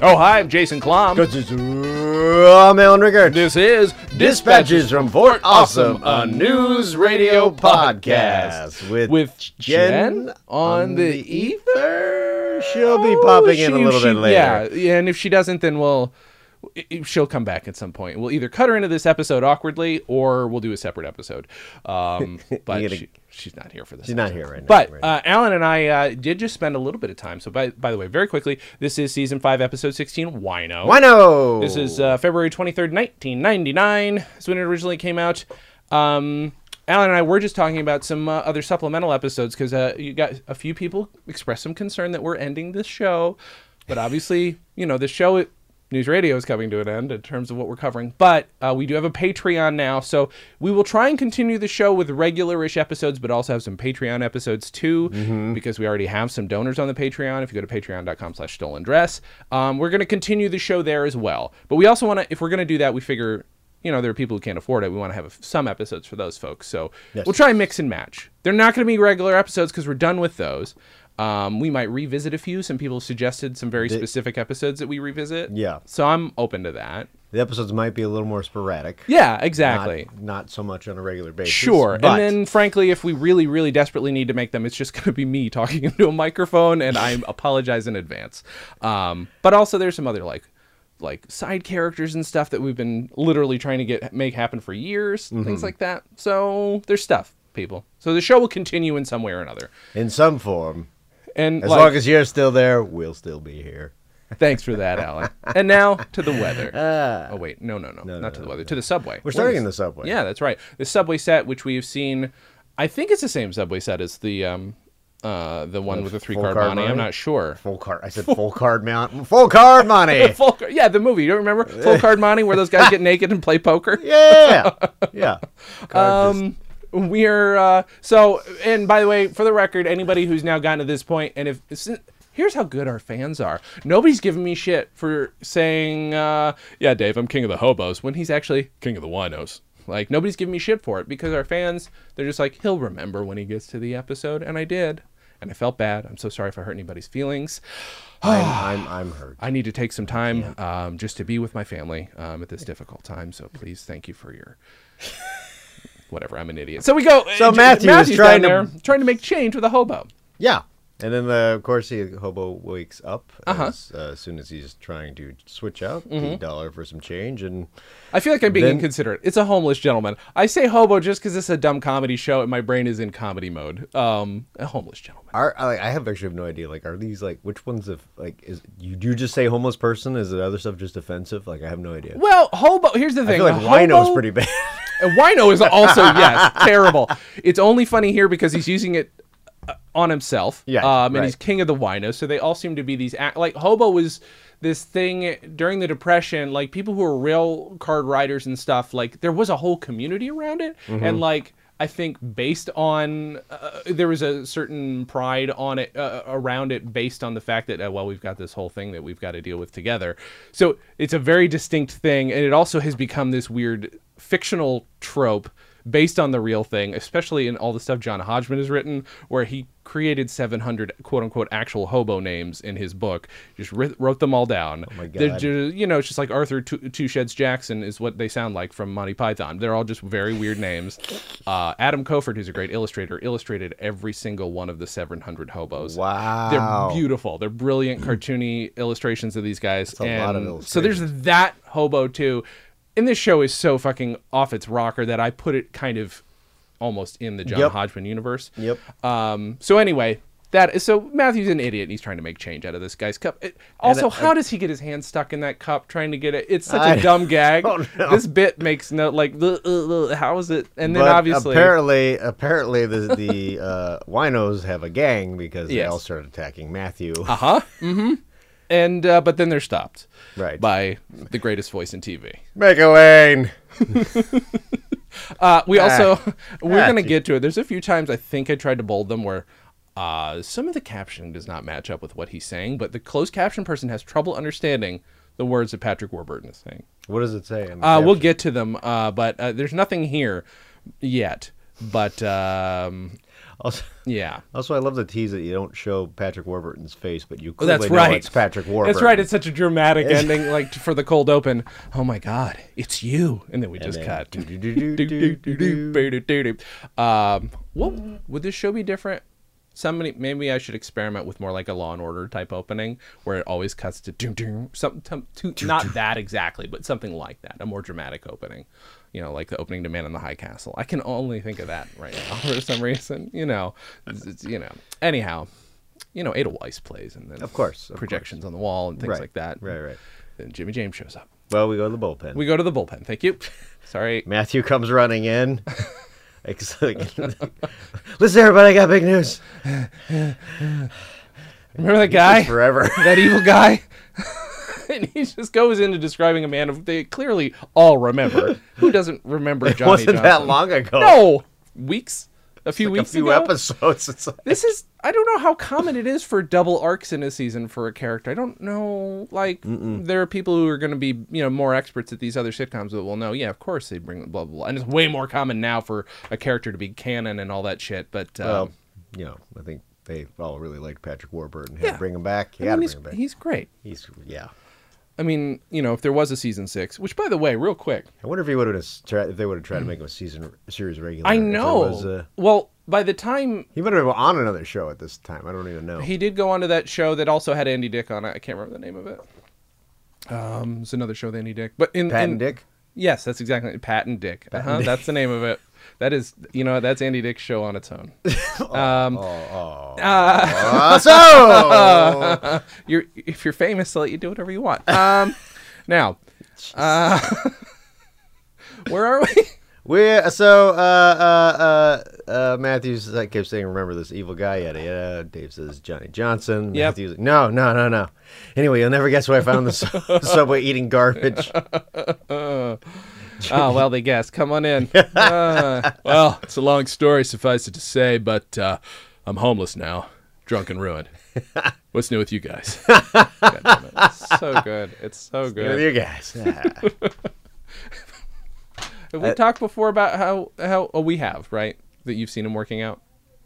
Oh, hi. I'm Jason Klamm. Gaziza, I'm Alan Rickards. This is Dispatches from Fort Awesome, a news radio podcast with, with Jen Jen on the ether. She'll be oh, popping in a little she- bit later. Yeah, yeah, and if she doesn't, then we'll she'll come back at some point. We'll either cut her into this episode awkwardly, or we'll do a separate episode. Um, but gotta- she, she's not here for this. She's not here right now. But right uh, Alan and I uh, did just spend a little bit of time. So by by the way, very quickly, this is season five, episode sixteen. Wino. Wino! This is uh, February 23rd, 1999. That's when it originally came out. Um, Alan and I were just talking about some uh, other supplemental episodes because uh, you got a few people express some concern that we're ending this show. But obviously, you know, the show, News Radio, is coming to an end in terms of what we're covering. But uh, we do have a Patreon now. So we will try and continue the show with regular ish episodes, but also have some Patreon episodes too, because we already have some donors on the Patreon. If you go to patreon.com slash stolen dress, um, we're going to continue the show there as well. But we also want to, if we're going to do that, we figure, you know, there are people who can't afford it. We want to have some episodes for those folks. So we'll try and mix and match. They're not going to be regular episodes because we're done with those. Um, we might revisit a few. Some people suggested some very specific episodes that we revisit. Yeah. So I'm open to that. The episodes might be a little more sporadic. Yeah, Not- exactly. Not, so much on a regular basis. Sure. but- And then, frankly, if we really, really desperately need to make them, it's just going to be me talking into a microphone, and I apologize in advance. Um, but also, there's some other like, like side characters and stuff that we've been literally trying to get make happen for years, Mm-hmm. things like that. So there's stuff, people. So the show will continue in some way or another. in some form, And as like, long as you're still there, we'll still be here. thanks for that, Alan. And now to the weather. Ah. oh wait, no, no, no, no, not to the weather. To the subway. We're starting is- in the subway. Yeah, that's right. The subway set, which we have seen, I think it's the same subway set as the um, uh, the one with the three full card card money. money? I'm not sure. Full card. I said full card mount. Full card money. Full, car- yeah, the movie. You don't remember Full Card Money, where those guys get naked and play poker? Yeah. Yeah. Card just- Um, we're uh, so. And by the way, for the record, anybody who's now gotten to this point, and if here's how good our fans are, nobody's giving me shit for saying, uh, "Yeah, Dave, I'm king of the hobos," when he's actually king of the winos. Like nobody's giving me shit for it because our fans, they're just like, he'll remember when he gets to the episode, and I did, and I felt bad. I'm so sorry if I hurt anybody's feelings. I'm, I'm, I'm hurt. I need to take some time um, just to be with my family um, at this difficult time. So please, thank you for your. Whatever, I'm an idiot. So we go. So uh, Matthew is Matthew's trying down to- there, trying to make change with a hobo. Yeah. And then, uh, of course, the hobo wakes up Uh-huh. as, uh, as soon as he's trying to switch out the dollar for some change. And I feel like I'm being Then- inconsiderate. It's a homeless gentleman. I say hobo just because it's a dumb comedy show and my brain is in comedy mode. Um, a homeless gentleman. are I, I have actually have no idea. Like, are these like which ones of like is you do you just say homeless person? Is the other stuff just offensive? Like, I have no idea. Well, hobo. Here's the thing. I thing. feel like a wino's hobo- pretty bad. And wino is also yes terrible. It's only funny here because he's using it uh, on himself. Yeah, Um, and right. he's king of the wino, so they all seem to be these act- like hobo was this thing during the depression. Like people who were rail card riders and stuff. Like there was a whole community around it, Mm-hmm. and like. I think based on uh, there was a certain pride on it uh, around it based on the fact that uh, well we've got this whole thing that we've got to deal with together. So it's a very distinct thing and it also has become this weird fictional trope based on the real thing, especially in all the stuff John Hodgman has written, where he created 700 quote unquote actual hobo names in his book, just wrote them all down. Oh my They're God. ju- you know, it's just like Arthur Two Two Sheds Jackson is what they sound like from Monty Python. They're all just very weird names. Uh, Adam Koford, who's a great illustrator, illustrated every single one of the 700 hobos. Wow. They're beautiful. They're brilliant cartoony illustrations of these guys. a lot of and so there's that hobo too. And this show is so fucking off its rocker that I put it kind of almost in the John Yep. Hodgman universe. Yep. Um, so anyway, that is so Matthew's an idiot. and He's trying to make change out of this guy's cup. It, also, uh, how does he get his hand stuck in that cup trying to get it? It's such I a dumb gag. This bit makes no like. How is it? And then But obviously, apparently, apparently the the uh, winos have a gang because they all start attacking Matthew. uh huh. Mm-hmm. And uh, but then they're stopped right. by the greatest voice in TV. Make a lane. Uh, we also we're Ah, gonna gee. get to it. There's a few times I think I tried to bold them where uh, some of the captioning does not match up with what he's saying, but the closed caption person has trouble understanding the words that Patrick Warburton is saying. What does it say? Uh, we'll get to them, uh, but uh, there's nothing here yet. But um, Also, yeah, also, I love the tease that you don't show Patrick Warburton's face, but you clearly that's know right. it's Patrick Warburton. that's right. It's such a dramatic ending, like for the cold open. Oh my God, it's you! And then we just then cut. Um, what would this show be different? Somebody, maybe I should experiment with more like a Law and Order type opening, where it always cuts to doom doom something to, not that exactly, but something like that, a more dramatic opening. You know, like the opening to Man in the High Castle. I can only think of that right now for some reason. You know, it's, it's, you know. Anyhow, you know, Edelweiss plays, and then Of course, of projections on the wall and things Right, like that. right, right. Then Jimmy James shows up. Well, we go to the bullpen. We go to the bullpen. Thank you. Sorry. Matthew comes running in. Listen, everybody, I got big news. Remember that guy? Forever. that evil guy. and he just goes into describing a man of they clearly all remember. Who doesn't remember Johnny Wasn't that long ago? No, weeks, a few Like a few ago. episodes. Like, This is I don't know how common it is for double arcs in a season for a character. I don't know. Like there are people who are going to be you know more experts at these other sitcoms that will know. Yeah, of course they bring blah blah blah, and it's way more common now for a character to be canon and all that shit. But um, well, you know, I think they all really liked Patrick Warburton. Had Yeah. to bring him back. He I had mean, to bring him back. he's great. He's yeah. I mean, you know, if there was a season six, which by the way, real quick, I wonder if he would have tried if they would have tried to make him a season series regular. I know. was, uh, well, by the time he might have been on another show at this time. I don't even know. he did go on to that show that also had Andy Dick on it, I can't remember the name of it. Um, it's another show with Andy Dick, but in Pat in- and Dick. Yes, that's exactly. Pat and Dick. uh-huh, That's the name of it. That is, you know, that's Andy Dick's show on its own. Um, Uh, so you're if you're famous, they'll let you do whatever you want. Um, now, uh, where are we? we so uh uh uh, uh Matthews I kept saying remember this evil guy yada yada. Dave says Johnny Johnson. Yep. Matthews no no no no. Anyway, you'll never guess where I found the subway eating garbage. Oh well, they guessed. Come on in. Uh, well, it's a long story, suffice it to say, but uh, I'm homeless now, drunk and ruined. What's new with you guys? God damn it. It's so good. It's so With good. you guys. Ah. Have we talked before about how how oh, we have right that you've seen him working out?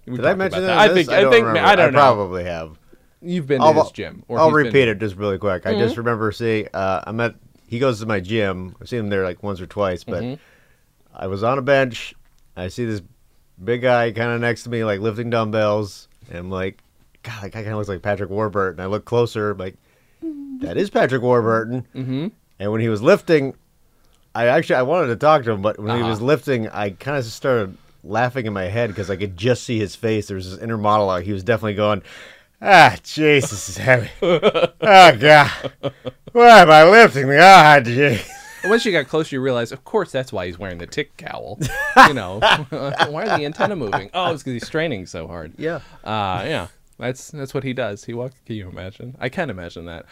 We Did I talked mention about that? I in think this? I, don't think remember. I don't know. probably have. You've been I'll, to his gym. Or I'll he's been- repeat it just really quick. I Mm-hmm. just remember seeing. Uh, I'm at. He goes to my gym. I've seen him there like once or twice, but Mm-hmm. I was on a bench. I see this big guy kind of next to me, like lifting dumbbells, and I'm like, God, that guy kind of looks like Patrick Warburton. I look closer, I'm like, that is Patrick Warburton. Mm-hmm. And when he was lifting, I actually I wanted to talk to him, but when he was Uh-huh. lifting, I kind of started laughing in my head because I could just see his face. There was this inner monologue. He was definitely going, "Ah, Jesus, is heavy. oh God, why am I lifting? The. Ah, gee." Once you got closer, you realize, of course, that's why he's wearing the tick cowl. you know, why are the antenna moving? Oh, it's because he's straining so hard. Yeah. Uh, yeah. That's that's what he does. He walks. Can you imagine? I can't imagine that.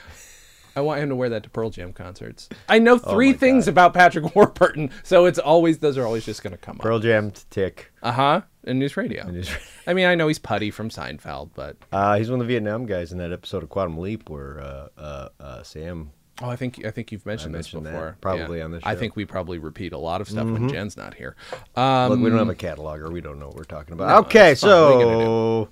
I want him to wear that to Pearl Jam concerts. I know three Oh things God. about Patrick Warburton, so it's always those are always just going to come up. Pearl Jam tick. Uh huh. In news radio. I mean, I know he's Putty from Seinfeld, but Uh, he's one of the Vietnam guys in that episode of Quantum Leap where uh, uh, uh, Sam. oh, I think I think you've mentioned, mentioned this that, before. probably Yeah. on this I show. Mm-hmm. think we probably repeat a lot of stuff when Jen's not here. Um, Look, we don't have a cataloger. We don't know what we're talking about. okay, are you so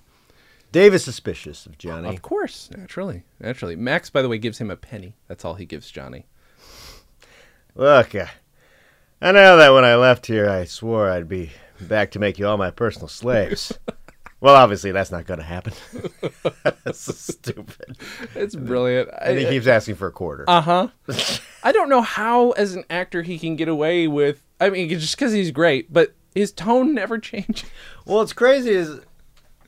Dave is suspicious of Johnny. Of course, naturally, naturally. Max, by the way, gives him a penny. That's all he gives Johnny. Look, uh, I know that when I left here, I swore I'd be back to make you all my personal slaves. well, obviously, that's not going to happen. that's so stupid. It's brilliant. And he keeps asking for a quarter. Uh huh. I don't know how, as an actor, he can get away with. I mean, just because he's great, but his tone never changes. well, what's crazy is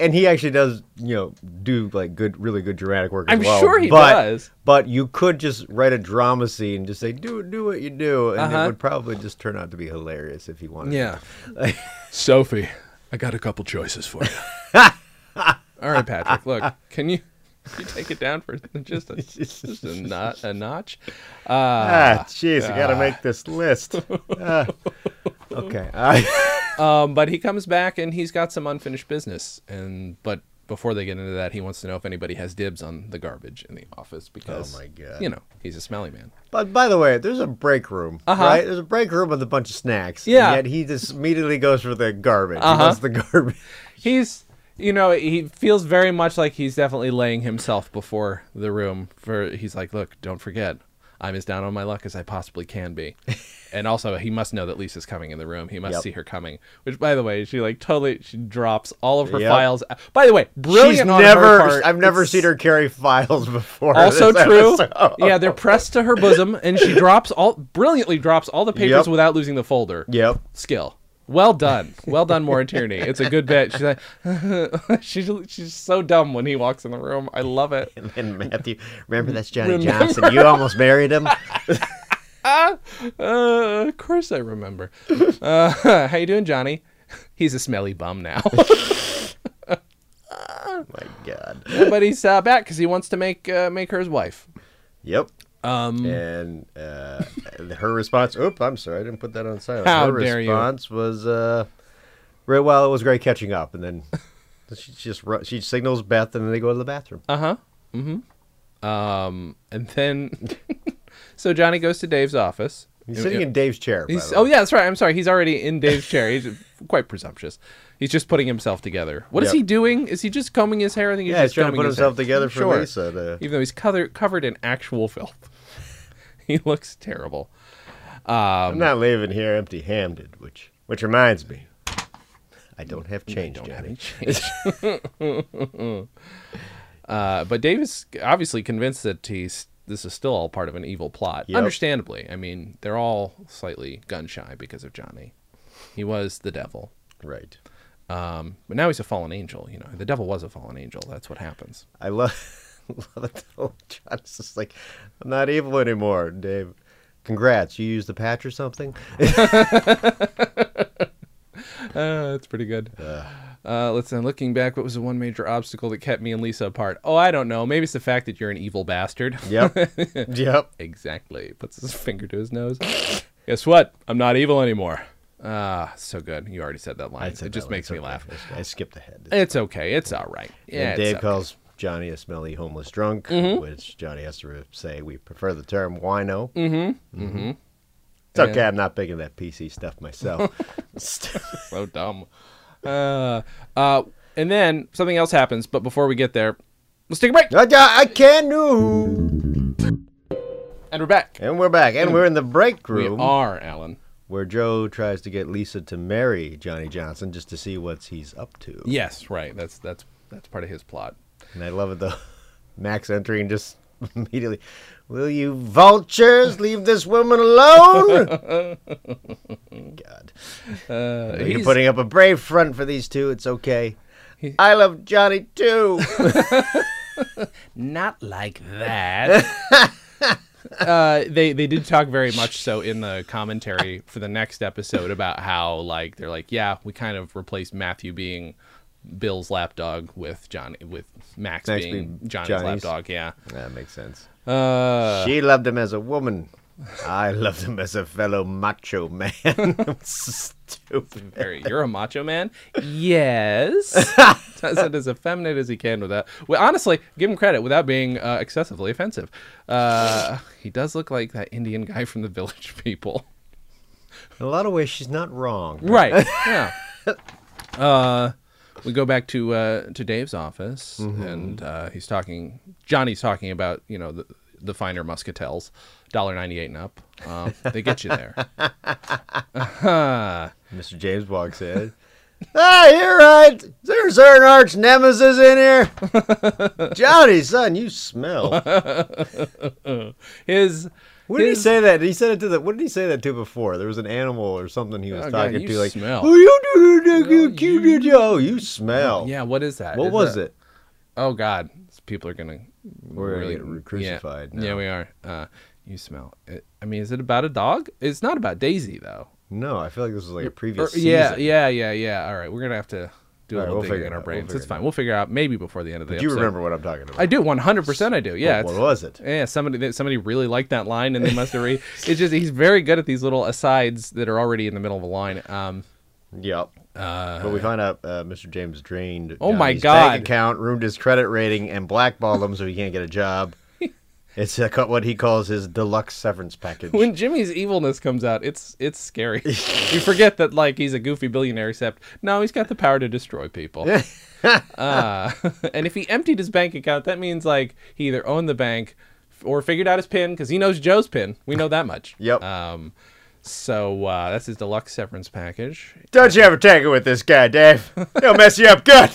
and he actually does, you know, do like good, really good dramatic work. As I'm well. sure he but, does. But you could just write a drama scene, just say, "Do do what you do," and Uh-huh. it would probably just turn out to be hilarious if he wanted. to. Yeah. Sophie, I got a couple choices for you. All right, Patrick. Look, can you can you take it down for just a, just a, not, a notch? Uh, Ah, jeez, I gotta make this list. Ah. okay. Um, but he comes back and he's got some unfinished business. And but before they get into that, he wants to know if anybody has dibs on the garbage in the office because Oh my God. you know he's a smelly man. but by the way, there's a break room, Uh-huh. right? There's a break room with a bunch of snacks. Yeah. yet he just immediately goes for the garbage. Uh-huh. wants the garbage. He's you know he feels very much like he's definitely laying himself before the room for he's like look don't forget i'm as down on my luck as i possibly can be and also he must know that lisa's coming in the room he must Yep. see her coming which by the way she like totally she drops all of her Yep. files by the way brilliant never. her part. I've never It's seen her carry files before. also true episode. yeah they're pressed to her bosom and she drops all brilliantly drops all the papers Yep. without losing the folder Yep. skill. Well done, well done, Maura Tierney. It's a good bit. She's like, she's she's so dumb when he walks in the room. I love it. And then Matthew, remember that's Johnny Remember. Johnson. You almost married him. Uh, of course I remember. Uh, how you doing, Johnny? He's a smelly bum now, oh My God. but he's uh, back because he wants to make uh, make her his wife. Yep. Um, And uh, her response. Oop, I'm sorry, I didn't put that on silent. How her dare you. response was, uh, right, well, it was great catching up, and then she just she signals Beth, and then they go to the bathroom. Uh huh. Mm-hmm. Um, and then, so Johnny goes to Dave's office. He's sitting in Dave's chair. He's, oh yeah, that's right. I'm sorry. He's already in Dave's chair. He's quite presumptuous. He's just putting himself together. What is Yep. he doing? Is he just combing his hair? I think he's yeah, he's just trying to put himself hair. together for Sure. Lisa. To, Even though he's covered covered in actual filth, he looks terrible. I'm not leaving here empty-handed, which which reminds me, I don't have change, Don't have Johnny. any change. uh, but Davis obviously convinced that he's this is still all part of an evil plot. Yep. Understandably, I mean they're all slightly gun shy because of Johnny. He was the devil. Right. Um, but now he's a fallen angel. You know, the devil was a fallen angel. That's what happens. I love, love it. though. John's just like, I'm not evil anymore, Dave. Congrats, you used the patch or something? Uh, that's pretty good. Uh, let's then looking back, what was the one major obstacle that kept me and Lisa apart? Oh, I don't know. Maybe it's the fact that you're an evil bastard. Yep. yep. exactly. Puts his finger to his nose. Guess what? I'm not evil anymore. Ah, so good. You already said that line. I it said just that one. makes It's me okay. laugh. I, skipped ahead. It's okay. It's all right. Yeah. and Dave okay. calls Johnny a smelly homeless drunk, Mm-hmm. which Johnny has to say we prefer the term wino. Mm-hmm. Mm-hmm. It's okay. Yeah. I'm not big in that PC stuff myself. so dumb. Uh, uh, and then something else happens, but before we get there, let's take a break. I, I can't do. And we're back. And we're back, and we're in the break We room are, Alan. where Joe tries to get Lisa to marry Johnny Johnson just to see what he's up to. Yes, right. That's that's that's part of his plot. And I love it though. Max entering just immediately. Will you vultures leave this woman alone? God. Uh, You're putting up a brave front for these two. It's okay. He- I love Johnny too. not like that. uh, they they did talk very much so in the commentary for the next episode about how like they're like yeah we kind of replaced Matthew being Bill's lapdog with Johnny with Max, Max being being Johnny's, Johnny's. lapdog. Yeah. that makes sense. Uh, she loved him as a woman. I loved him as a fellow macho man. Stupid. very, you're a macho man. Yes. Does it as effeminate as he can with that. Well, honestly, give him credit without being uh, excessively offensive. Uh, he does look like that Indian guy from the Village People. In a lot of ways, she's not wrong. Right. Yeah. Uh, we go back to uh, to Dave's office, and uh, he's talking. Johnny's talking about you know the the finer muscatels, dollar ninety eight and up. Uh, they get you there. Mr. James walks in. Ah, you're right. There's there a certain arch nemesis in here? Johnny, son, you smell. His What did he say that? He said it to the. What did he say that to before? There was an animal or something he was Oh, God, talking you to, like, smell. "Oh, you do, do, do, you- you, oh, you smell." Yeah, what is that? What Is was that- it? Oh God, people are gonna We're gonna get crucified Yeah, now. yeah, we are. Uh, you smell. It, I mean, is it about a dog? It's not about Daisy though. No, I feel like this was like a previous Or- yeah, season. yeah, yeah, yeah. All right, we're gonna have to do a right, little we'll digging figure in our. We'll brains. figure it's it fine. We'll figure out maybe before the end of the Do you remember what I'm talking about? I do. One hundred percent. I do. Yeah. What, what was it? Yeah, somebody somebody really liked that line, and they must have read. It's just he's very good at these little asides that are already in the middle of a line. Um, Yep. uh, But we find out uh, Mr. James drained. Oh my God. Bank account, ruined his credit rating, and blackballed him so he can't get a job. It's co- what he calls his deluxe severance package. when Jimmy's evilness comes out, it's it's scary. you forget that like he's a goofy billionaire, except no, he's got the power to destroy people. uh, and if he emptied his bank account, that means like he either owned the bank or figured out his pin because he knows Joe's pin. We know that much. Yep. Um, so uh, that's his deluxe severance package. Don't you ever take it with this guy, Dave. He'll mess you up good.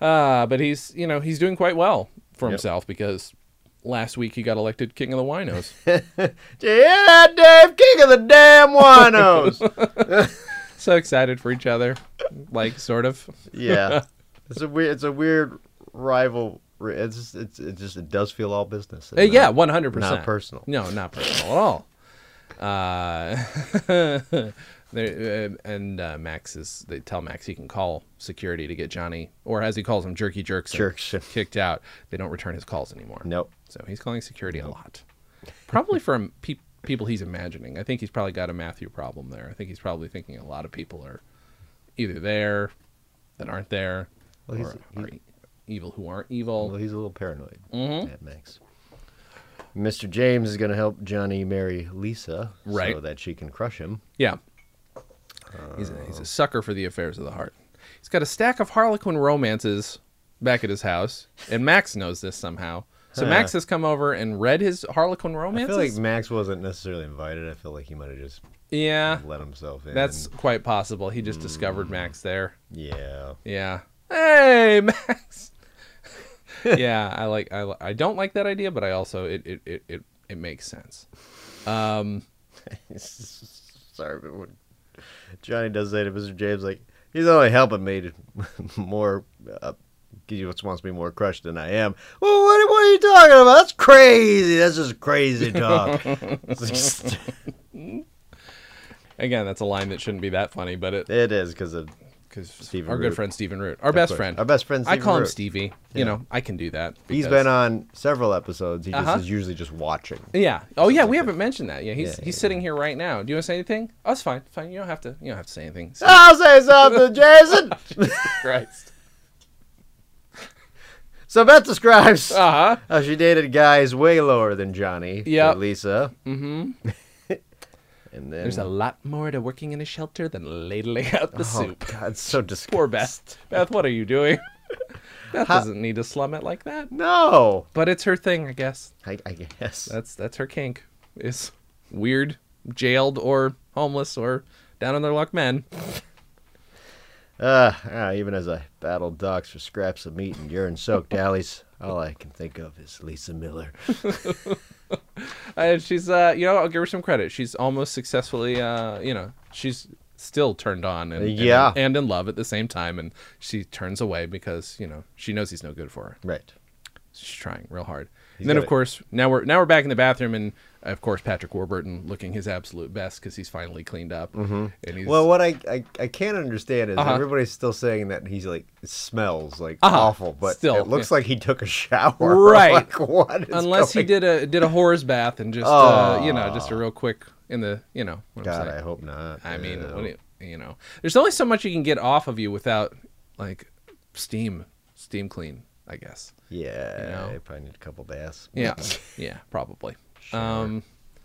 Uh, but he's you know he's doing quite well for Yep. himself because last week he got elected king of the winos. Do you hear that, Dave? King of the damn winos. so excited for each other, like sort of. yeah. It's a weird. It's a weird rival. It's just, it's, it just it does feel all business. Uh, yeah, one hundred percent. Not personal. No, not personal at all. Uh, there, uh, and uh, Max is. They tell Max he can call security to get Johnny, or as he calls him, Jerky Jerks, Jerks. kicked out. They don't return his calls anymore. Nope. So he's calling security a lot. Probably from pe- people he's imagining. I think he's probably got a Matthew problem there. I think he's probably thinking a lot of people are either there that aren't there, Well, or are evil who aren't evil. Well, he's a little paranoid. Mhm. Mad Max. Mr. James is going to help Johnny marry Lisa, so that she can crush him. Yeah. He's a, he's a sucker for the affairs of the heart. He's got a stack of Harlequin romances back at his house, and Max knows this somehow. So Huh. Max has come over and read his Harlequin romances. I romances. feel like Max wasn't necessarily invited. I feel like he might have just yeah, let himself in. that's quite possible. He just discovered Max there. yeah. Yeah. Hey, Max. yeah, I like. I, li- I don't like that idea, but I also it it it it, it makes sense. Um, Sorry, but when Johnny does say to Mr. James, like he's only helping me to more. Uh, he wants me more crushed than I am. Well, what, what are you talking about? That's crazy. That's just crazy talk. again, that's a line that shouldn't be that funny, but it it is because of because our Root. good friend Stephen Root, our best course. friend, Our best friend Stephen Root. I Stephen call him Stevie. Yeah. You know, I can do that. He's been on several episodes. He just Uh-huh. is usually just watching. Yeah. Oh yeah, we haven't mentioned that. Yeah, he's Yeah, he's yeah. sitting here right now. Do you want to say anything? Oh, it's fine. Fine. You don't have to. You don't have to say anything. So. I'll say something, Jason. Christ. so Beth describes Uh huh. how she dated guys way lower than Johnny. Yeah. Lisa. Mm-hmm. And then There's a lot more to working in a shelter than ladling out the oh, soup. God, it's so disgusting. Poor Beth. Beth, what are you doing? Beth How- doesn't need to slum it like that. No, But it's her thing, I guess. I, I guess. That's that's her kink. Is weird, jailed, or homeless, or down on their luck men. Uh, ah, even as I battle dogs for scraps of meat and urine-soaked alleys, all I can think of is Lisa Miller. Uh, she's, uh, you know, I'll give her some credit. She's almost successfully, uh, you know, she's still turned on and, and- Yeah. and, in love at the same time, and she turns away because you know she knows he's no good for her. Right. She's trying real hard. He's and then, of it. course, now we're now we're back in the bathroom, and of course Patrick Warburton looking his absolute best because he's finally cleaned up. Mm-hmm. And he's Well, what I, I, I can't understand is Uh-huh. everybody's still saying that he's like smells like Uh-huh. awful, but Still, it looks yeah. like he took a shower. Right. like, what is unless he did a did a horror's bath and just uh, you know Oh. just a real quick in the you know what I'm God. I hope not. I mean, Ew. what do you, you know, there's only so much you can get off of you without like steam, steam clean, I guess. yeah, you know? I probably need a couple baths. Yeah, yeah, probably. Um,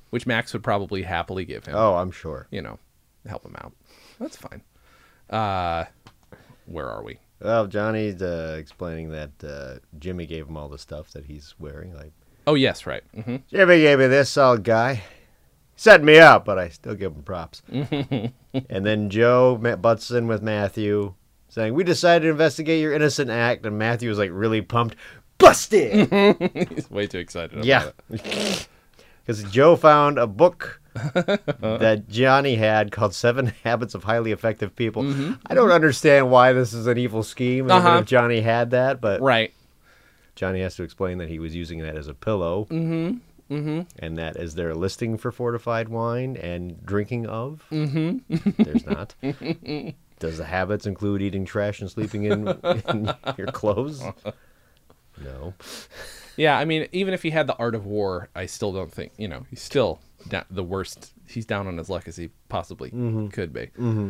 which Max would probably happily give him. Oh, I'm sure. You know, help him out. That's fine. Uh, where are we? Well, Johnny's uh, explaining that uh, Jimmy gave him all the stuff that he's wearing. Like, Oh yes, right. hmm Jimmy gave me this, solid guy. Set me up, but I still give him props. and then Joe butts in with Matthew, saying, "We decided to investigate your innocent act." And Matthew was like really pumped. Busted. He's way too excited. About yeah. because Joe found a book that Johnny had called Seven Habits of Highly Effective People. I don't understand why this is an evil scheme, even Uh-huh. if Johnny had that, but Right. Johnny has to explain that he was using that as a pillow. Mm-hmm. Mm-hmm. And that is there a listing for fortified wine and drinking of? Mm-hmm. There's not. Does the habits include eating trash and sleeping in, in your clothes? No. Yeah, I mean, even if he had the art of war, I still don't think you know he's still da- the worst. He's down on his luck as he possibly could be. Mm-hmm.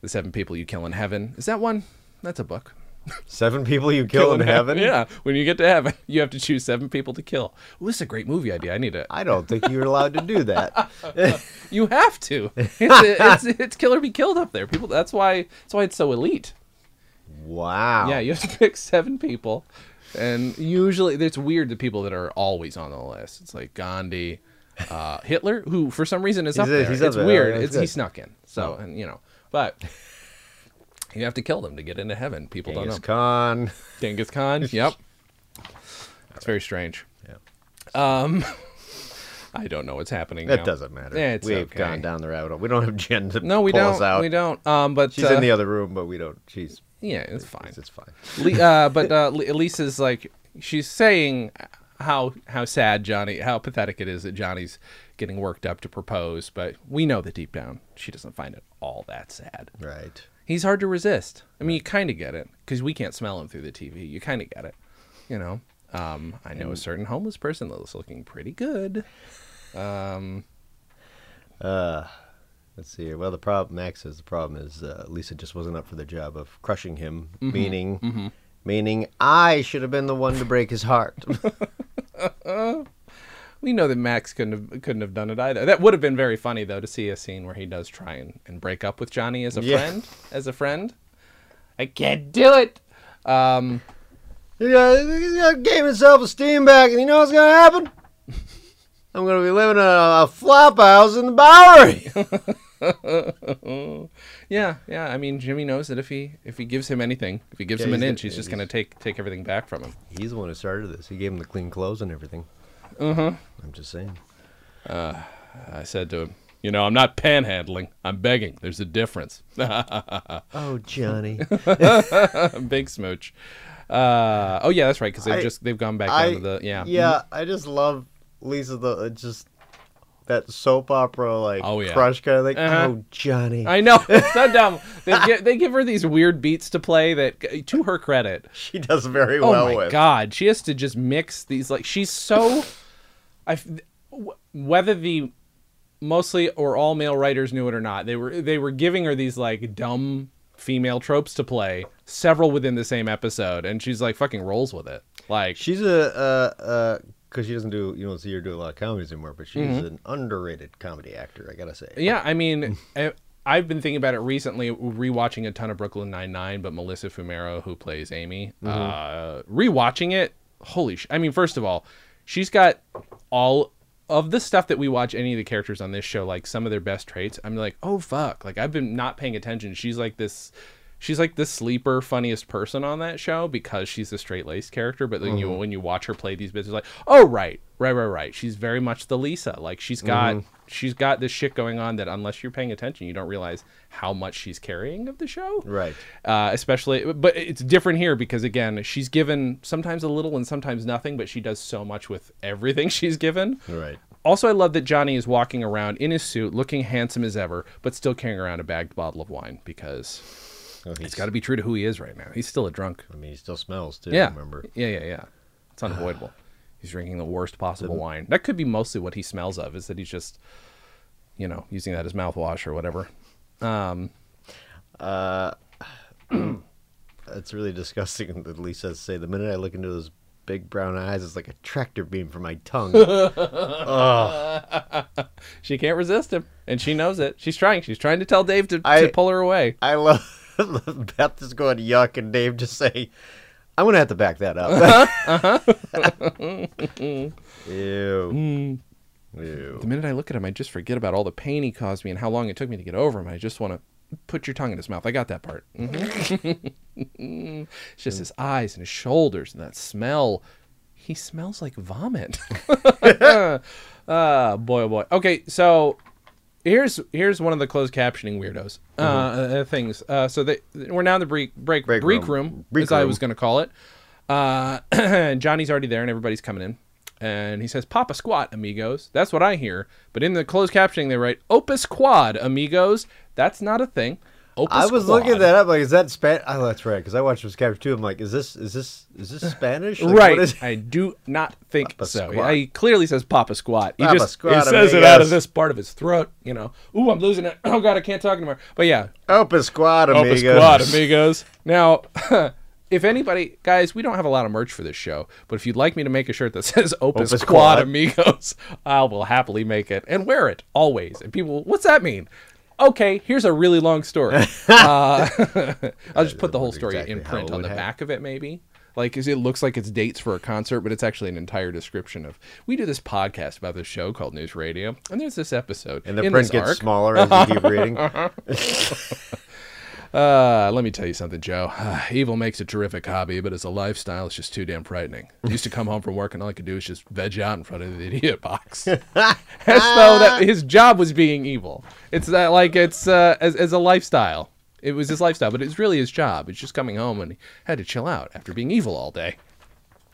The seven people you kill in heaven is that one? That's a book. Seven people you kill, in heaven? Yeah, when you get to heaven, you have to choose seven people to kill. Ooh, this is a great movie idea. I need it. I don't think you're allowed to do that. You have to. It's, it's, it's kill or be killed up there. People. That's why. That's why it's so elite. Wow. Yeah, you have to pick seven people, and usually it's weird the people that are always on the list. It's like Gandhi, uh, Hitler, who for some reason is up He's- there. he's up it's there. weird. Oh, that's it's he snuck in. So and you know, but you have to kill them to get into heaven. People Genghis don't know. Khan. Genghis Khan. Yep. It's very strange. Yeah. Um, I don't know what's happening. That now. doesn't matter. Yeah, it's We've okay. gone down the rabbit hole. We don't have Jen to No, we pull don't. us out. We don't. Um, but She's uh, in the other room, but we don't. She's yeah, it's fine. It's fine. Uh, but uh, Lisa's like she's saying how how sad Johnny, how pathetic it is that Johnny's getting worked up to propose, but we know that deep down she doesn't find it all that sad. Right. He's hard to resist. I mean, you kind of get it because we can't smell him through the TV. You kind of get it, you know. Um, I know a certain homeless person that was looking pretty good. Um, Uh, let's see here. Well, the problem, Max says the problem is uh, Lisa just wasn't up for the job of crushing him, Mm-hmm. meaning, meaning I should have been the one to break his heart. we know that Max couldn't have couldn't have done it either. That would have been very funny though to see a scene where he does try and, and break up with Johnny as a Yeah. friend. As a friend, I can't do it. Um, he got, he got gave himself esteem back, and you know what's gonna happen? I'm gonna be living in a, a flop house in the Bowery. yeah, yeah. I mean, Jimmy knows that if he if he gives him anything, if he gives Yeah, him an he's inch, gonna- he's just he's- gonna take take everything back from him. He's the one who started this. He gave him the clean clothes and everything. Uh Uh-huh. I'm just saying. I said to him, you know, I'm not panhandling. I'm begging. There's a difference. Oh, Johnny. Big smooch. Uh, oh yeah, that's right. Because they've just they've gone back I down to the yeah. yeah. I just love Lisa. The just that soap opera like Oh, yeah. crush kind of thing. Uh-huh. Oh, Johnny. I know. It's so dumb. They give, they give her these weird beats to play that, to her credit, she does very oh well my with. god, she has to just mix these. Like she's so, I, whether the mostly or all male writers knew it or not, they were they were giving her these like dumb female tropes to play, several within the same episode, and she's like fucking rolls with it. Like She's a uh uh because she doesn't do you don't see her do a lot of comedies anymore, but she's Mm-hmm. an underrated comedy actor. I gotta say. Yeah, I mean, I, I've been thinking about it recently, rewatching a ton of Brooklyn Nine Nine, but Melissa Fumero, who plays Amy, uh, rewatching it. Holy sh! I mean, first of all, she's got all of the stuff that we watch any of the characters on this show, like some of their best traits. I'm like, oh fuck! Like I've been not paying attention. She's like this. She's like the sleeper funniest person on that show because she's a straight laced character. But then you when you watch her play these bits, it's like, oh right, right, right, right. She's very much the Lisa. Like she's got she's got this shit going on that unless you're paying attention, you don't realize how much she's carrying of the show. Right. Uh, especially, but it's different here because again, she's given sometimes a little and sometimes nothing, but she does so much with everything she's given. Right. Also, I love that Johnny is walking around in his suit, looking handsome as ever, but still carrying around a bagged bottle of wine because Oh, he's it's got to be true to who he is right now. He's still a drunk. I mean, he still smells too. Yeah. Remember. Yeah, yeah, yeah. It's unavoidable. he's drinking the worst possible wine. That could be mostly what he smells of, is that he's just, you know, using that as mouthwash or whatever. Um, It's really disgusting that Lisa to say the minute I look into those big brown eyes, it's like a tractor beam for my tongue. she can't resist him, and she knows it. She's trying. She's trying to tell Dave to, I- to pull her away. I love Beth is going yuck and Dave just say, I'm gonna have to back that up. Uh-huh. Ew. Ew. The minute I look at him, I just forget about all the pain he caused me and how long it took me to get over him. I just want to put your tongue in his mouth. I got that part. Mhm. it's just his eyes and his shoulders and that smell. He smells like vomit. Ah, boy, oh boy. Okay, so here's here's one of the closed captioning weirdos uh, uh, things. Uh, so they we're now in the break break break, Break room, room. Break as I was going to call it. Uh, and Johnny's already there, and everybody's coming in. And he says, "Papa squat, amigos." That's what I hear. But in the closed captioning, they write "Opus quad, amigos." That's not a thing. Opus I was quad. looking that up. Like, is that Spanish? Oh, that's right. Because I watched this capture too. I'm like, is this is this is this Spanish? Like, right. I do not think Papa so. squat. He clearly says Papa Squat. He Papa just squat, he says it out of this part of his throat. You know. Ooh, I'm losing it. Oh God, I can't talk anymore. But yeah, Opus Squad, Opus amigos. Squad, amigos. Now, if anybody, guys, we don't have a lot of merch for this show, but if you'd like me to make a shirt that says Opus, Opus Squad. amigos, I will happily make it and wear it always. And people, what's that mean? Okay, here's a really long story. uh, I'll just put the whole story exactly in print on the happen. back of it, maybe. Like, it looks like it's dates for a concert, but it's actually an entire description of. We do this podcast about this show called News Radio, and there's this episode. And the in print gets arc. smaller as you keep reading. Uh, let me tell you something, Joe. evil makes a terrific hobby, but as a lifestyle, it's just too damn frightening. I used to come home from work and all I could do was just veg out in front of the idiot box, as though that his job was being evil. It's that like it's uh, as as a lifestyle. It was his lifestyle, but it's really his job. It's just coming home and he had to chill out after being evil all day.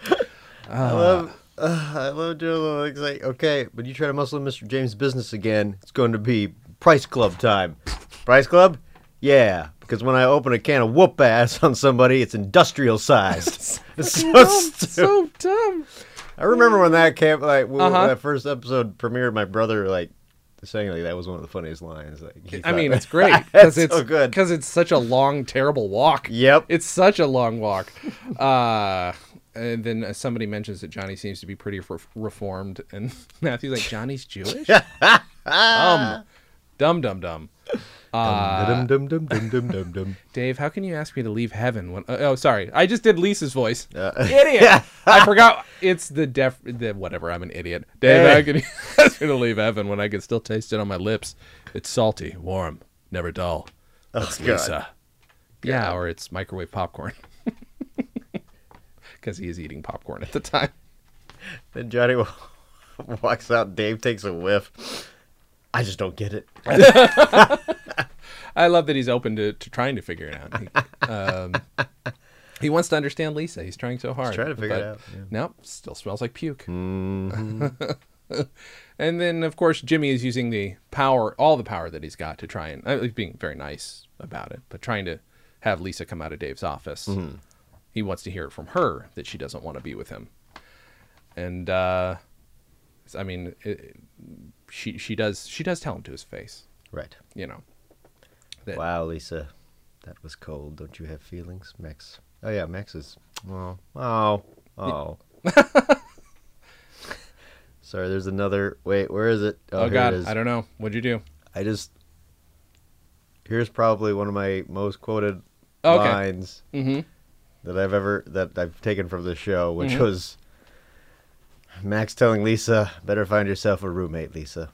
I love, uh, I love Joe. It's like, okay, but you try to muscle in Mr. James' business again, it's going to be Price Club time. Price Club? Yeah, because when I open a can of whoop ass on somebody, it's industrial sized. it's so Dumb, so dumb. I remember when that came, like, when Uh-huh. that first episode premiered, my brother, like, saying, like, that was one of the funniest lines. Like, I mean, it's great because it's so good. because it's such a long, terrible walk. Yep. It's such a long walk. Uh, and then uh, somebody mentions that Johnny seems to be pretty re- reformed, and Matthew's like, Johnny's Jewish? um, dumb, dumb, dumb. Uh, Dum, dum, dum. Dave, how can you ask me to leave heaven when? Uh, oh, sorry, I just did Lisa's voice. Uh, idiot! I forgot. It's the def. The whatever. I'm an idiot. Dave, Hey. how can you ask me to leave heaven when I can still taste it on my lips? It's salty, warm, never dull. That's Oh, God. Lisa. Yeah, or it's microwave popcorn. Because he is eating popcorn at the time. Then Johnny walks out. Dave takes a whiff. I just don't get it. I love that he's open to, to trying to figure it out. He, um, he wants to understand Lisa. He's trying so hard. trying to figure it out, yeah. Nope, still smells like puke. Mm-hmm. and then, of course, Jimmy is using the power, all the power that he's got to try and, uh, being very nice about it, but trying to have Lisa come out of Dave's office. Mm-hmm. He wants to hear it from her that she doesn't want to be with him. And, uh, I mean, it, she she does she does tell him to his face, Right. you know. That- Wow, Lisa, that was cold. Don't you have feelings, Max? Oh yeah, Max is. Oh, oh, oh. Sorry, there's another. Wait, where is it? Oh, here God, it. I don't know. What'd you do? I just. Here's probably one of my most quoted Okay. lines Mm-hmm. that I've ever that I've taken from the show, which Mhm. was Max telling Lisa, "Better find yourself a roommate, Lisa."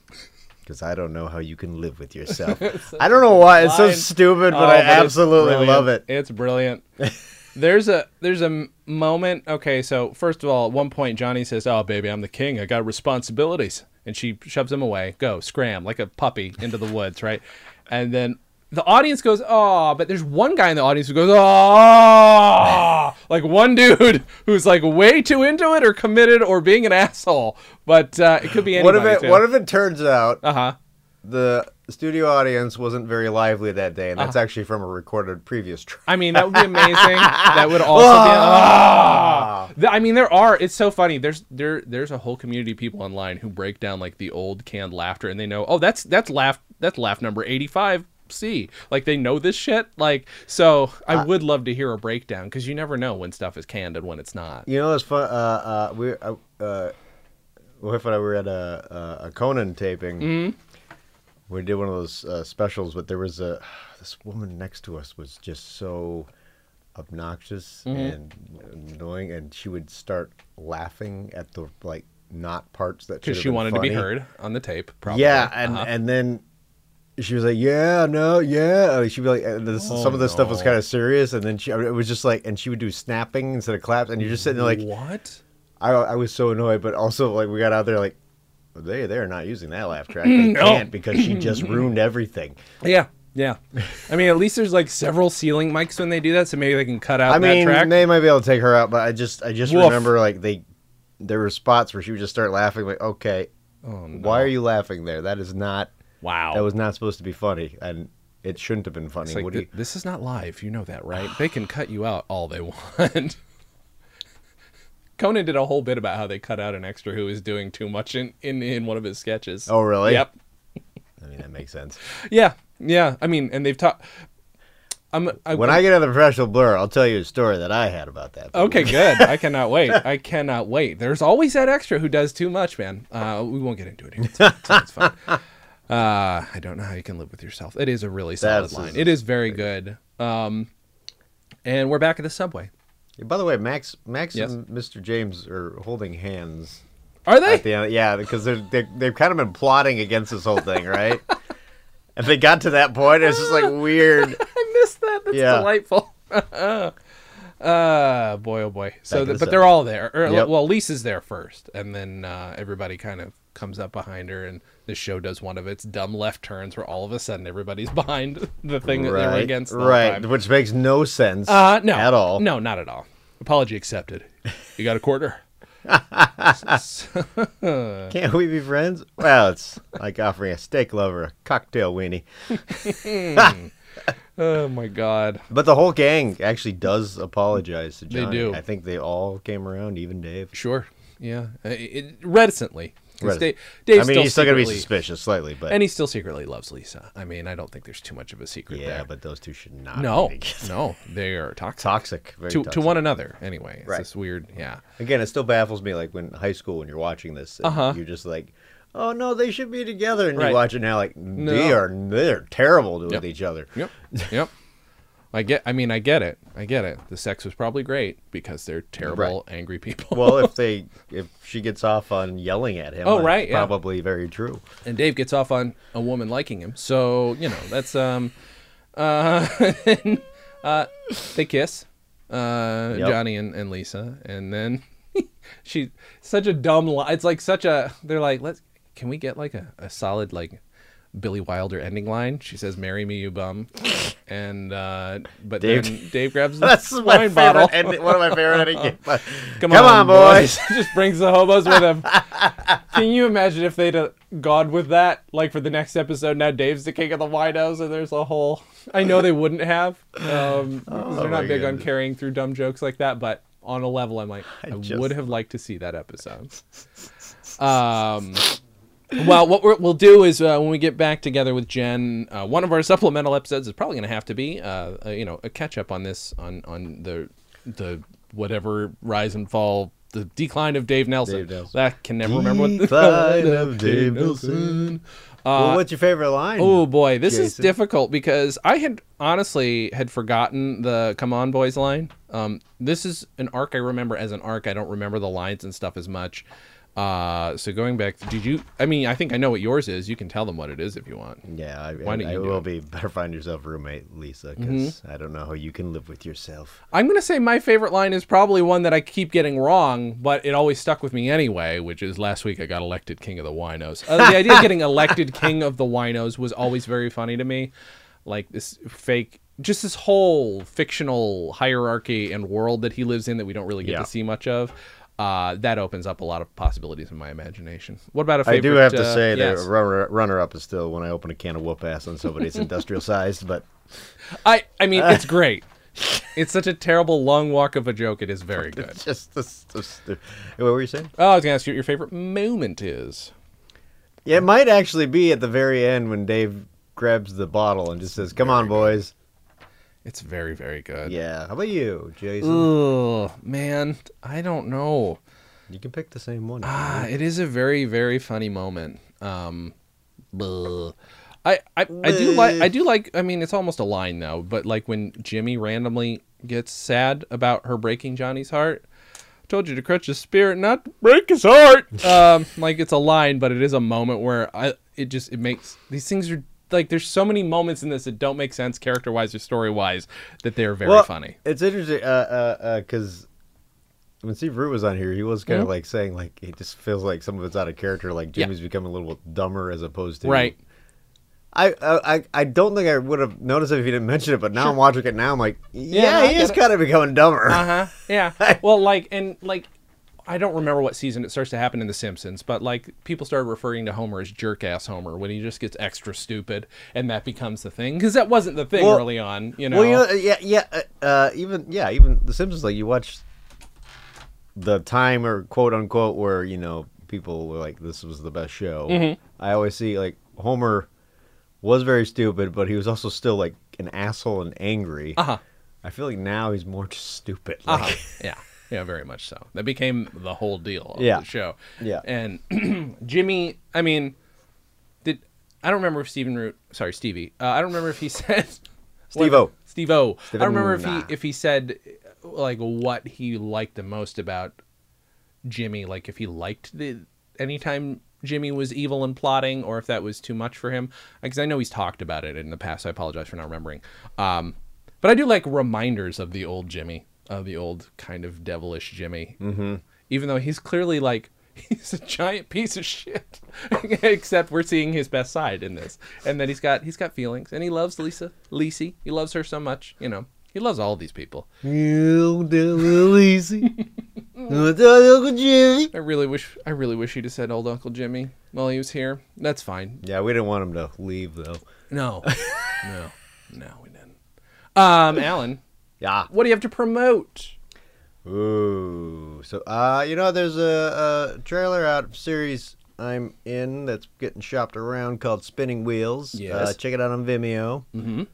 Because I don't know how you can live with yourself. I don't know why it's so line. stupid, but Oh, I it's absolutely brilliant. love it. It's brilliant. there's a there's a moment. Okay, so first of all, at one point Johnny says, "Oh, baby, I'm the king. I got responsibilities," and she shoves him away. Go scram like a puppy into the woods, right? And then the audience goes, "Oh," but there's one guy in the audience who goes, "Oh," like one dude who's like way too into it or committed or being an asshole. But uh, it could be What if it? What if it turns out Uh huh. the studio audience wasn't very lively that day, and Uh-huh. that's actually from a recorded previous track? I mean, that would be amazing. that would also be. Th- I mean, there are. It's so funny. There's there there's a whole community of people online who break down like the old canned laughter, and they know. Oh, that's that's laugh that's laugh number eighty five. C like they know this shit like so I would love to hear a breakdown because you never know when stuff is canned and when it's not You know, it's fun. Uh, uh, we, uh, uh, wife and I were at a, a, a Conan taping. Mm-hmm. We did one of those uh, specials, but there was a this woman next to us was just so obnoxious Mm-hmm. and annoying, and she would start laughing at the like not parts that because she wanted to be heard on the tape. Probably. Yeah, and Uh-huh. and then she was like, "Yeah, no, yeah." Like, She'd be like, and this, Oh, some of the stuff was kind of serious, and then she, it was just like, and she would do snapping instead of claps, and you're just sitting there like, what? I, I was so annoyed, but also like we got out there like, they they're not using that laugh track. They No. can't because she just ruined everything. Yeah, yeah. I mean, at least there's like several ceiling mics when they do that, so maybe they can cut out I that mean, track. they might be able to take her out, but I just I just Woof. remember like they there were spots where she would just start laughing like, okay, oh, no. why are you laughing there? That is not Wow. that was not supposed to be funny, and it shouldn't have been funny. Like, th- you- this is not live. You know that, right? they can cut you out all they want. Conan did a whole bit about how they cut out an extra who was doing too much in, in, in one of his sketches. oh really? Yep. I mean that makes sense. Yeah. Yeah. I mean, and they've taught. I'm, I, When I get on the professional blur, I'll tell you a story that I had about that. Okay, good. I cannot wait. I cannot wait. There's always that extra who does too much, man. Uh, we won't get into it here. It's, it's, it's fine. Uh, I don't know how you can live with yourself. It is a really solid That's- line. It is very good. Um, and we're back at the subway. By the way, Max, Max Yes. and Mr. James are holding hands Are they? at the end. Yeah, because they're, they're they've kind of been plotting against this whole thing, right? and they got to that point, it's just like weird. I missed that. That's Yeah. delightful. uh boy oh boy. So, the, but the they're all there. Or, Yep. Well, Lisa's there first, and then uh, everybody kind of comes up behind her, and the show does one of its dumb left turns where all of a sudden everybody's behind the thing that they were against. The right, time. which makes no sense. Uh, no, at all. No, not at all. Apology accepted. You got a quarter. Can't we be friends? Well, it's like offering a steak lover a cocktail weenie. oh my god. But the whole gang actually does apologize to Johnny. They do. I think they all came around, even Dave. Sure. Yeah. Uh, it, reticently. Reticent. Dave, Dave's I mean, he's still gonna be suspicious slightly, but and he still secretly loves Lisa. I mean, I don't think there's too much of a secret yeah, there. but those two should not. no, be no, they are toxic toxic. To to one another. Anyway, it's Right. this weird. Yeah. Again, it still baffles me. Like when high school, when you're watching this, Uh-huh. you're just like, "Oh no, they should be together," and Right. you watch it now, like they are they're terrible to Yep. with each other. Yep. Yep. I get. I mean, I get it. I get it. The sex was probably great because they're terrible, angry people. Well, if they if she gets off on yelling at him, Oh, that's right, yeah. probably very true. and Dave gets off on a woman liking him. So you know that's um, uh, uh they kiss, uh, Yep. Johnny and, and Lisa, and then she such a dumb line. It's like such a. They're like, let's. Can we get like a, a solid like Billy Wilder ending line? She says, "Marry me, you bum," and uh, but Dave- then Dave grabs the That's my wine bottle. Ending, one of my favorite ending. Come, Come on, boys. Just brings the hobos with him. Can you imagine if they'd uh, gone with that, like for the next episode? Now Dave's the king of the winos, and there's a whole. I know they wouldn't have. Um, because they're not big on carrying through dumb jokes like that, but on a level, I'm like, I, just- would have liked to see that episode. Um. Well, what we're, we'll do is uh, when we get back together with Jen, uh, one of our supplemental episodes is probably going to have to be, uh, uh, you know, a catch up on this on on the the whatever rise and fall, the decline of Dave Nelson. Dave Nelson. That can never remember what the Decline of Dave Nelson. well, what's your favorite line? Oh boy, this is difficult because I had honestly had forgotten the "Come on, boys" line. Um, this is an arc I remember as an arc. I don't remember the lines and stuff as much. Uh, so going back, did you? I mean, I think I know what yours is. You can tell them what it is if you want. Yeah, I, Why don't I you will it? be better find yourself a roommate, Lisa, because I don't know how you can live with yourself. I'm gonna say my favorite line is probably one that I keep getting wrong, but it always stuck with me anyway. Which is last week I got elected king of the winos. Uh, the idea of getting elected king of the winos was always very funny to me. Like this fake, just this whole fictional hierarchy and world that he lives in that we don't really get Yeah. to see much of. Uh, that opens up a lot of possibilities in my imagination. What about a favorite? I do have to uh, say yes. the runner runner up is still when I open a can of whoop ass on somebody that's industrial sized, but I I mean it's great. It's such a terrible long walk of a joke. It is very good. it's just this, this, what were you saying? Oh, I was gonna ask you what your favorite moment is. Yeah, it might actually be at the very end when Dave grabs the bottle and just says, "Come on, boys." It's very, very good. Yeah. How about you, Jason? Ugh, man, I don't know. You can pick the same one. Ah, want. it is a very, very funny moment. Um, bleh. I, I, I do like, I do like. I mean, it's almost a line though, but like when Jimmy randomly gets sad about her breaking Johnny's heart, told you to crush his spirit, not to break his heart. um, like it's a line, but it is a moment where I it just it makes these things are like there's so many moments in this that don't make sense character wise or story wise that they're very Well, funny. It's interesting because uh, uh 'cause when Steve Root was on here, he was kind of Mhm. like saying like it just feels like some of it's out of character. Like Yeah. Jimmy's becoming a little dumber as opposed to Right. I, I I- I don't think I would have noticed it if you didn't mention it, but now Sure. I'm watching it now. I'm like, Yeah, yeah, no, he is kind of becoming dumber. Uh huh. Yeah. well, like and like. I don't remember what season it starts to happen in The Simpsons, but like people started referring to Homer as jerk ass Homer when he just gets extra stupid, and that becomes the thing because that wasn't the thing Well- early on, you know. Well, you know, yeah, yeah, uh, uh, even yeah, even The Simpsons. Like you watch the time or quote unquote where you know people were like, "This was the best show." Mhm. I always see like Homer was very stupid, but he was also still like an asshole and angry. uh huh. I feel like now he's more just stupid. Like, Uh-huh. yeah, yeah, very much so. That became the whole deal of Yeah. the show. Yeah. and Jimmy, I mean, did I don't remember if Stephen Root, sorry Stevie, uh, I don't remember if he said Steve-O. Steve O. I don't remember if Stephen- he if he said like what he liked the most about Jimmy, like if he liked the anytime Jimmy was evil and plotting, or if that was too much for him. Because I know he's talked about it in the past. So I apologize for not remembering. Um, but I do like reminders of the old Jimmy, of the old kind of devilish Jimmy. Mm-hmm. Even though he's clearly like he's a giant piece of shit. Except we're seeing his best side in this, and then he's got he's got feelings, and he loves Lisa, Lisi. He loves her so much. You know, he loves all these people. You easy. Uncle Jimmy. I really wish I really wish he'd have said old Uncle Jimmy while he was here. That's fine. Yeah, we didn't want him to leave though. No, no, no, we didn't. Um, Allen, Yeah. what do you have to promote? Ooh. So, uh, you know, there's a, a trailer out of series I'm in that's getting shopped around called Spinning Wheels. Uh, Yes. check it out on Vimeo. Mm-hmm.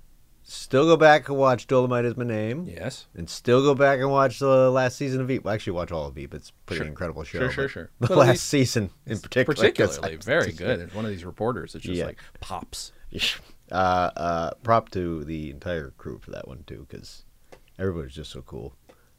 Still go back and watch Dolemite is my name. Yes. And still go back and watch the last season of Veep. Well, actually, watch all of Veep. It's pretty Sure. incredible show. Sure, sure, sure. The at last season in particular. Particularly I- very good. It's one of these reporters that just Yeah. like pops. Uh, uh, prop to the entire crew for that one too, because everybody's just so cool.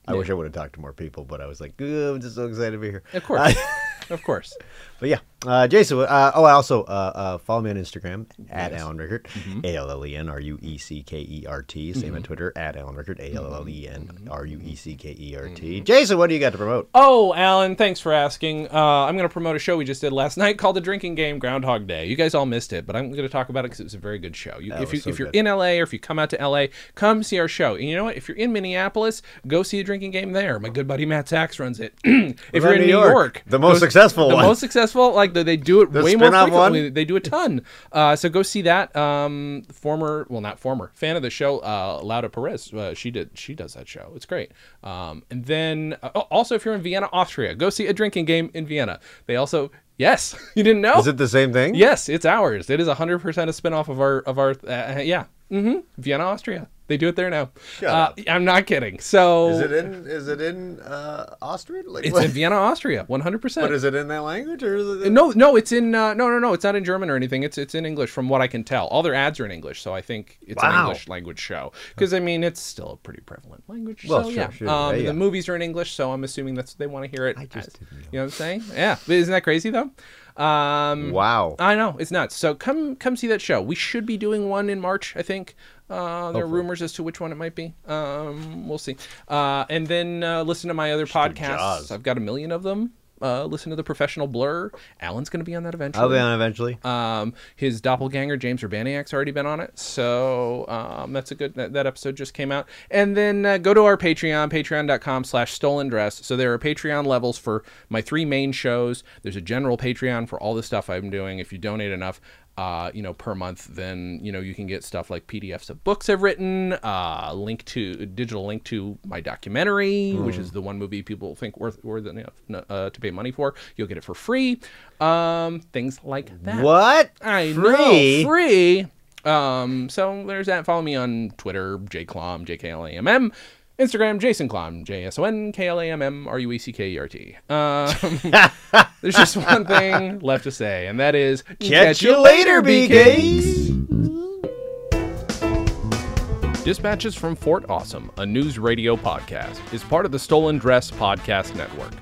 I Yeah. wish I would have talked to more people, but I was like, I'm just so excited to be here. Of course. Uh, of course. but yeah, uh, Jason. Uh, oh, I also uh, uh, follow me on Instagram at Yes. Allen Rueckert, A L L E N R U E C K E R T. Same on Twitter at Allen Rueckert, A L L E N R U E C K E R T. Jason, what do you got to promote? Oh, Allen, thanks for asking. Uh, I'm going to promote a show we just did last night called The Drinking Game Groundhog Day. You guys all missed it, but I'm going to talk about it because it was a very good show. You, if you, so if you're good. in LA or if you come out to LA, come see our show. And you know what? If you're in Minneapolis, go see a drinking game there. My good buddy Matt Sachs runs it. if you're in New New York? York, The most go- successful the one. most successful, like they, they do it The way more spin-off one? frequently. They do a ton. Uh, so go see that. Um, former, well, not former fan of the show, uh, Lauda Perez. Uh, she did. She does that show. It's great. Um, and then uh, oh, also, if you're in Vienna, Austria, go see a drinking game in Vienna. They also, yes, you didn't know. Is it the same thing? Yes, it's ours. It is 100% a spinoff of our of our uh, yeah. Mm-hmm. Vienna, Austria. They do it there now. Uh. I'm not kidding. So Is it in? Is it in uh, Austrian? Like, it's what? in Vienna, Austria. 100%. But is it in that language or is it? In... No, no, it's in uh, no, no, no. It's not in German or anything. It's it's in English, from what I can tell. All their ads are in English, so I think it's an English language show. Because I mean, it's still a pretty prevalent language. Well, so sure, yeah. sure, Um, yeah. The movies are in English, so I'm assuming that's they want to hear it. I just as- didn't know. You know what I'm saying? Yeah. But isn't that crazy though? Um, Wow. I know it's nuts. So come come see that show. We should be doing one in March, I think. Uh, there are rumors as to which one it might be. Um, we'll see. Uh, and then uh, listen to my other podcasts. I've got a million of them. Uh, listen to the professional blur. Allen's going to be on that eventually. I'll be on eventually. Um, his doppelganger James Urbaniak's already been on it, so um, that's a good. That, that episode just came out. And then uh, go to our Patreon, Patreon.com/slash Stolen Dress. So there are Patreon levels for my three main shows. There's a general Patreon for all the stuff I'm doing. If you donate enough, uh, you know, per month, then you know you can get stuff like PDFs of books I've written, uh, link to digital link to my documentary, which is the one movie people think worth worth enough uh, to pay money for. You'll get it for free. Um, things like that. What? I Free? know, free. Um, so there's that. Follow me on Twitter, jklamm, j-k-l-a-m-m. Instagram, Jason Klamm, J-S-O-N-K-L-A-M-M-R-U-E-C-K-E-R-T. Um, there's just one thing left to say, and that is Catch you later, BKs. Dispatches from Fort Awesome, a news radio podcast, is part of the Stolen Dress Podcast Network.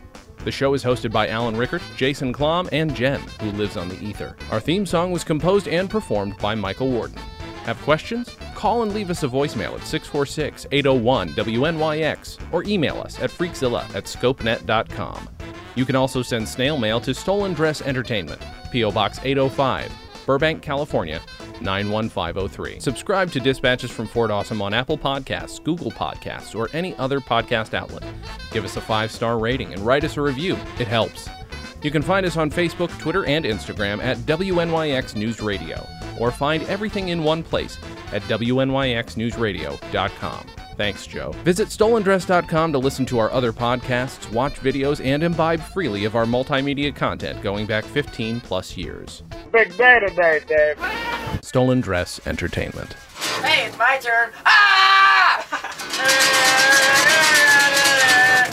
The show is hosted by Allen Rueckert, Jason Klamm, and Jen, who lives on the ether. Our theme song was composed and performed by Michael Warden. Have questions? Call and leave us a voicemail at 646 801 WNYX or email us at freakzilla at scopenet.com. You can also send snail mail to Stolen Dress Entertainment, P.O. Box 805, Burbank, California 91503. Subscribe to Dispatches from Fort Awesome on Apple Podcasts, Google Podcasts, or any other podcast outlet. Give us a five star rating and write us a review. It helps. You can find us on Facebook, Twitter, and Instagram at WNYX News Radio, or find everything in one place at WNYXNewsRadio.com. Thanks, Joe. Visit stolendress.com to listen to our other podcasts, watch videos, and imbibe freely of our multimedia content going back 15 plus years. Big day today, Dave. Stolen Dress Entertainment. Hey, it's my turn. Ah!